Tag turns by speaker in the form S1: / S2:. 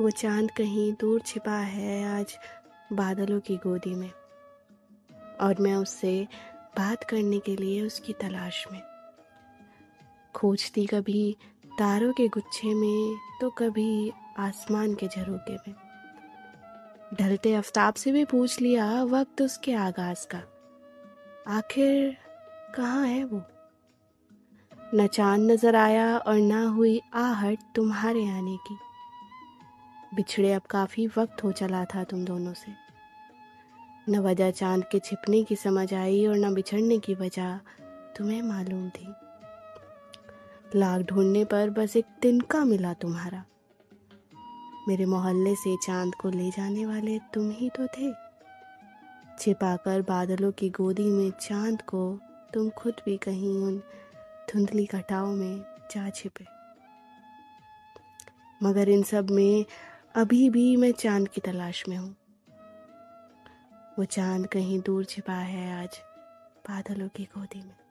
S1: वो चाँद कहीं दूर छिपा है आज बादलों की गोदी में। और मैं उससे बात करने के लिए उसकी तलाश में। खोजती कभी तारों के गुच्छे में तो कभी आसमान के झरोके में। ढलते आफ्ताब से भी पूछ लिया वक्त उसके आगाज़ का। आखिर कहाँ है वो? न चाँद नज़र आया और ना हुई आहट तुम्हारे आने की। बिछड़े अब काफ़ी वक्त हो चला था तुम दोनों से। न वजह चाँद के छिपने की समझ आई और न बिछड़ने की वजह तुम्हें मालूम थी। लाख ढूँढने पर बस एक तिनका मिला तुम्हारा। मेरे मोहल्ले से चाँद को ले जाने वाले तुम ही तो थे। छिपाकर बादलों की गोदी में चाँद को तुम खुद भी कहीं उन धुंधली घटाओं में जा छिपे। मगर इन सब में अभी भी मैं चाँद की तलाश में हूँ। वो चाँद कहीं दूर छिपा है आज बादलों की गोदी में।